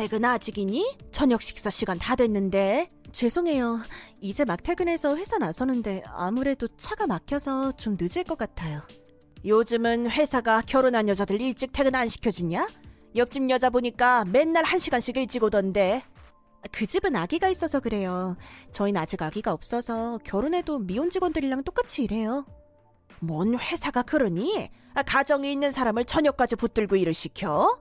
퇴근 아직이니? 저녁 식사 시간 다 됐는데. 죄송해요. 이제 막 퇴근해서 회사 나서는데 아무래도 차가 막혀서 좀 늦을 것 같아요. 요즘은 회사가 결혼한 여자들 일찍 퇴근 안 시켜주냐? 옆집 여자 보니까 맨날 한 시간씩 일찍 오던데. 그 집은 아기가 있어서 그래요. 저희는 아직 아기가 없어서 결혼해도 미혼 직원들이랑 똑같이 일해요. 뭔 회사가 그러니? 아, 가정이 있는 사람을 저녁까지 붙들고 일을 시켜?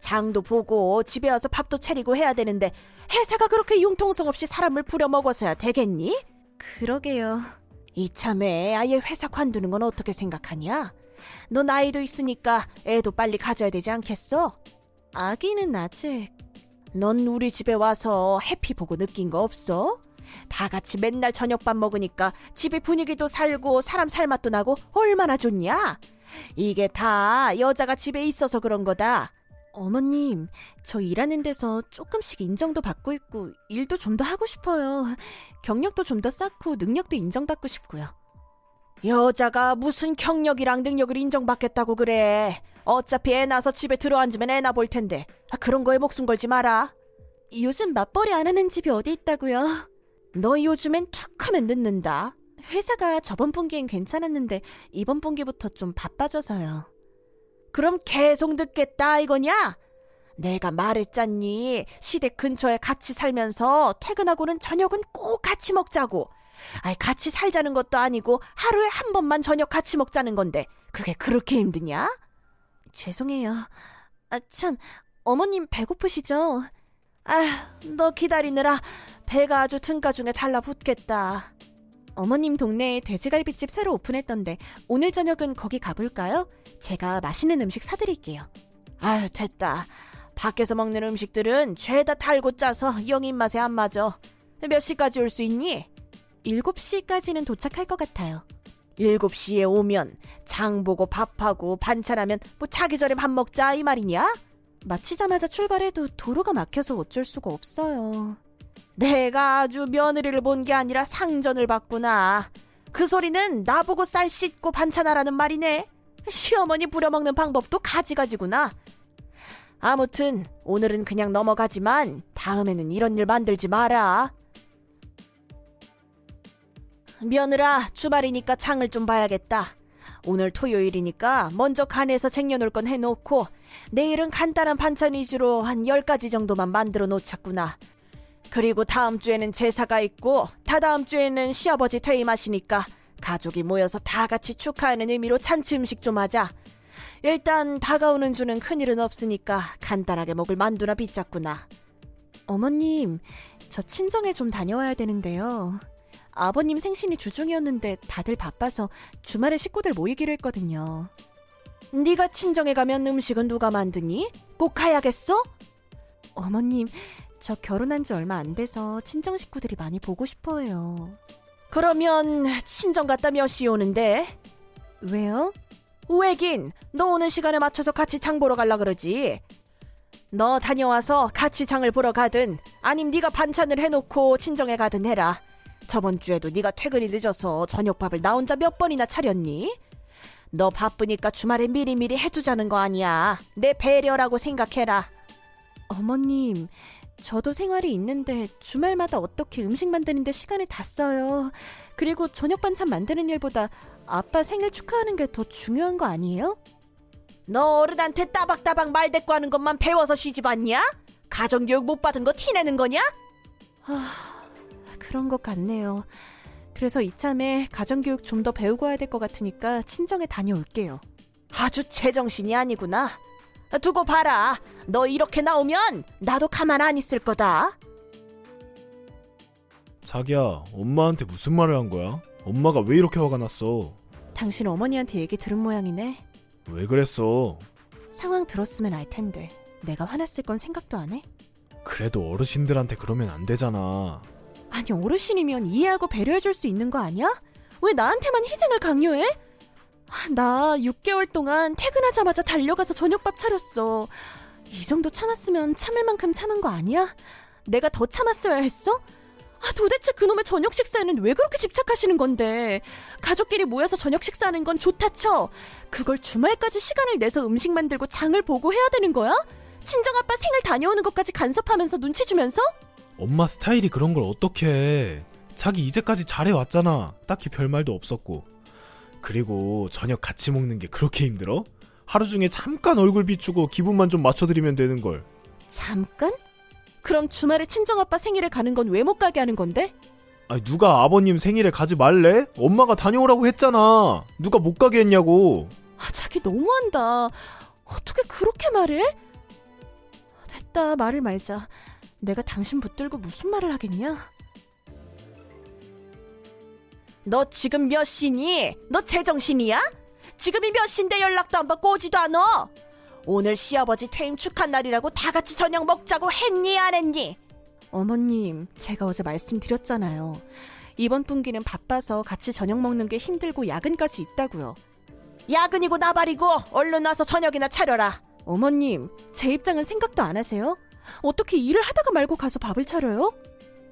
장도 보고 집에 와서 밥도 차리고 해야 되는데 회사가 그렇게 융통성 없이 사람을 부려먹어서야 되겠니? 그러게요. 이참에 아예 회사 관두는 건 어떻게 생각하냐? 너 나이도 있으니까 애도 빨리 가져야 되지 않겠어? 아기는 아직. 넌 우리 집에 와서 해피 보고 느낀 거 없어? 다 같이 맨날 저녁밥 먹으니까 집에 분위기도 살고 사람 살맛도 나고 얼마나 좋냐? 이게 다 여자가 집에 있어서 그런 거다. 어머님, 저 일하는 데서 조금씩 인정도 받고 있고 일도 좀 더 하고 싶어요. 경력도 좀 더 쌓고 능력도 인정받고 싶고요. 여자가 무슨 경력이랑 능력을 인정받겠다고 그래. 어차피 애 낳아서 집에 들어앉으면 애 낳아 볼 텐데. 아, 그런 거에 목숨 걸지 마라. 요즘 맞벌이 안 하는 집이 어디 있다고요? 너 요즘엔 툭 하면 늦는다. 회사가 저번 분기엔 괜찮았는데 이번 분기부터 좀 바빠져서요. 그럼 계속 늦겠다 이거냐? 내가 말했잖니. 시댁 근처에 같이 살면서 퇴근하고는 저녁은 꼭 같이 먹자고. 아이, 같이 살자는 것도 아니고 하루에 한 번만 저녁 같이 먹자는 건데 그게 그렇게 힘드냐? 죄송해요. 아, 참, 어머님 배고프시죠? 아, 너 기다리느라 배가 아주 등가 중에 달라붙겠다. 어머님 동네에 돼지갈비집 새로 오픈했던데 오늘 저녁은 거기 가볼까요? 제가 맛있는 음식 사드릴게요. 아유, 됐다. 밖에서 먹는 음식들은 죄다 달고 짜서 영 입맛에 안 맞아. 몇 시까지 올 수 있니? 7시까지는 도착할 것 같아요. 7시에 오면 장 보고 밥하고 반찬하면 뭐 자기 전에 밥 먹자 이 말이냐? 마치자마자 출발해도 도로가 막혀서 어쩔 수가 없어요. 내가 아주 며느리를 본 게 아니라 상전을 봤구나. 그 소리는 나보고 쌀 씻고 반찬하라는 말이네. 시어머니 부려먹는 방법도 가지가지구나. 아무튼 오늘은 그냥 넘어가지만 다음에는 이런 일 만들지 마라. 며느라 주말이니까 장을 좀 봐야겠다. 오늘 토요일이니까 먼저 간에서 쟁여놓을 건 해놓고 내일은 간단한 반찬 위주로 한 10가지 정도만 만들어 놓자꾸나. 그리고 다음 주에는 제사가 있고 다다음 주에는 시아버지 퇴임하시니까 가족이 모여서 다 같이 축하하는 의미로 잔치 음식 좀 하자. 일단 다가오는 주는 큰일은 없으니까 간단하게 먹을 만두나 빚자꾸나. 어머님, 저 친정에 좀 다녀와야 되는데요. 아버님 생신이 주중이었는데 다들 바빠서 주말에 식구들 모이기로 했거든요. 네가 친정에 가면 음식은 누가 만드니? 꼭 가야겠어? 어머님, 저 결혼한 지 얼마 안 돼서 친정 식구들이 많이 보고 싶어요. 그러면 친정 갔다 몇 시에 오는데? 왜요? 왜긴 너 오는 시간에 맞춰서 같이 장 보러 갈라 그러지. 너 다녀와서 같이 장을 보러 가든 아님 네가 반찬을 해놓고 친정에 가든 해라. 저번 주에도 네가 퇴근이 늦어서 저녁밥을 나 혼자 몇 번이나 차렸니? 너 바쁘니까 주말에 미리미리 해주자는 거 아니야. 내 배려라고 생각해라. 어머님, 저도 생활이 있는데 주말마다 어떻게 음식 만드는데 시간을 다 써요. 그리고 저녁 반찬 만드는 일보다 아빠 생일 축하하는 게 더 중요한 거 아니에요? 너 어른한테 따박따박 말대꾸 하는 것만 배워서 시집 왔냐? 가정교육 못 받은 거 티내는 거냐? 아, 그런 것 같네요. 그래서 이참에 가정교육 좀 더 배우고 와야 될 것 같으니까 친정에 다녀올게요. 아주 제정신이 아니구나. 두고 봐라. 너 이렇게 나오면 나도 가만 안 있을 거다. 자기야, 엄마한테 무슨 말을 한 거야? 엄마가 왜 이렇게 화가 났어? 당신 어머니한테 얘기 들은 모양이네. 왜 그랬어? 상황 들었으면 알 텐데. 내가 화났을 건 생각도 안 해? 그래도 어르신들한테 그러면 안 되잖아. 아니, 어르신이면 이해하고 배려해줄 수 있는 거 아니야? 왜 나한테만 희생을 강요해? 아, 나 6개월 동안 퇴근하자마자 달려가서 저녁밥 차렸어. 이 정도 참았으면 참을 만큼 참은 거 아니야? 내가 더 참았어야 했어? 아, 도대체 그놈의 저녁 식사에는 왜 그렇게 집착하시는 건데? 가족끼리 모여서 저녁 식사하는 건 좋다 쳐. 그걸 주말까지 시간을 내서 음식 만들고 장을 보고 해야 되는 거야? 친정아빠 생일 다녀오는 것까지 간섭하면서 눈치 주면서? 엄마 스타일이 그런 걸 어떻게 해. 자기 이제까지 잘해왔잖아. 딱히 별말도 없었고. 그리고 저녁 같이 먹는 게 그렇게 힘들어? 하루 중에 잠깐 얼굴 비추고 기분만 좀 맞춰드리면 되는 걸. 잠깐? 그럼 주말에 친정아빠 생일에 가는 건 왜 못 가게 하는 건데? 아니 누가 아버님 생일에 가지 말래? 엄마가 다녀오라고 했잖아. 누가 못 가게 했냐고. 아, 자기 너무한다. 어떻게 그렇게 말해? 됐다, 말을 말자. 내가 당신 붙들고 무슨 말을 하겠냐? 너 지금 몇 시니? 너 제정신이야? 지금이 몇 시인데 연락도 안 받고 오지도 않아? 오늘 시아버지 퇴임 축하 날이라고 다 같이 저녁 먹자고 했니 안 했니? 어머님, 제가 어제 말씀드렸잖아요. 이번 분기는 바빠서 같이 저녁 먹는 게 힘들고 야근까지 있다고요. 야근이고 나발이고 얼른 와서 저녁이나 차려라. 어머님, 제 입장은 생각도 안 하세요? 어떻게 일을 하다가 말고 가서 밥을 차려요?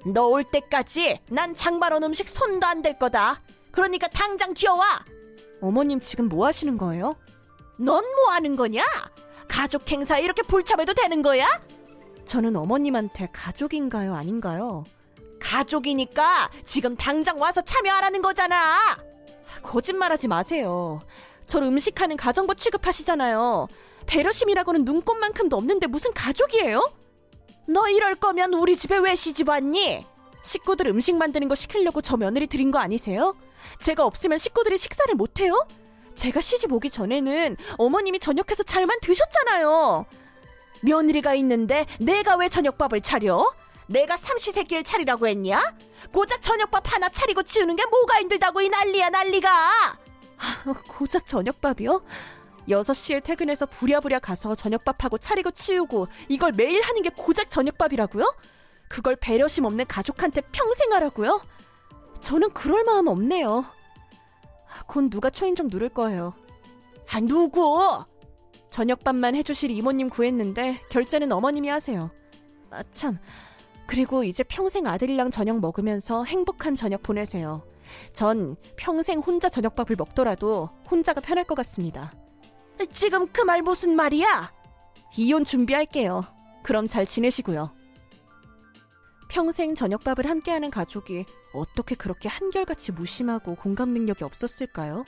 너 올 때까지 난 장만원 음식 손도 안 댈 거다. 그러니까 당장 튀어와. 어머님 지금 뭐 하시는 거예요? 넌 뭐 하는 거냐? 가족 행사에 이렇게 불참해도 되는 거야? 저는 어머님한테 가족인가요, 아닌가요? 가족이니까 지금 당장 와서 참여하라는 거잖아. 거짓말하지 마세요. 저를 음식하는 가정부 취급하시잖아요. 배려심이라고는 눈꽃만큼도 없는데 무슨 가족이에요? 너 이럴 거면 우리 집에 왜 시집 왔니? 식구들 음식 만드는 거 시키려고 저 며느리 드린 거 아니세요? 제가 없으면 식구들이 식사를 못 해요? 제가 시집 오기 전에는 어머님이 저녁해서 잘만 드셨잖아요. 며느리가 있는데 내가 왜 저녁밥을 차려? 내가 삼시세끼를 차리라고 했냐? 고작 저녁밥 하나 차리고 치우는 게 뭐가 힘들다고 이 난리야 난리가! 고작 저녁밥이요? 6시에 퇴근해서 부랴부랴 가서 저녁밥하고 차리고 치우고 이걸 매일 하는 게 고작 저녁밥이라고요? 그걸 배려심 없는 가족한테 평생 하라고요? 저는 그럴 마음 없네요. 곧 누가 초인종 누를 거예요. 아, 누구? 저녁밥만 해주실 이모님 구했는데 결제는 어머님이 하세요. 아, 참. 그리고 이제 평생 아들이랑 저녁 먹으면서 행복한 저녁 보내세요. 전 평생 혼자 저녁밥을 먹더라도 혼자가 편할 것 같습니다. 지금 그 말 무슨 말이야? 이혼 준비할게요. 그럼 잘 지내시고요. 평생 저녁밥을 함께하는 가족이 어떻게 그렇게 한결같이 무심하고 공감 능력이 없었을까요?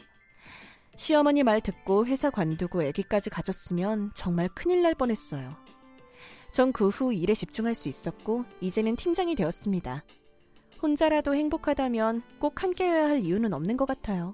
시어머니 말 듣고 회사 관두고 아기까지 가졌으면 정말 큰일 날 뻔했어요. 전 그 후 일에 집중할 수 있었고 이제는 팀장이 되었습니다. 혼자라도 행복하다면 꼭 함께해야 할 이유는 없는 것 같아요.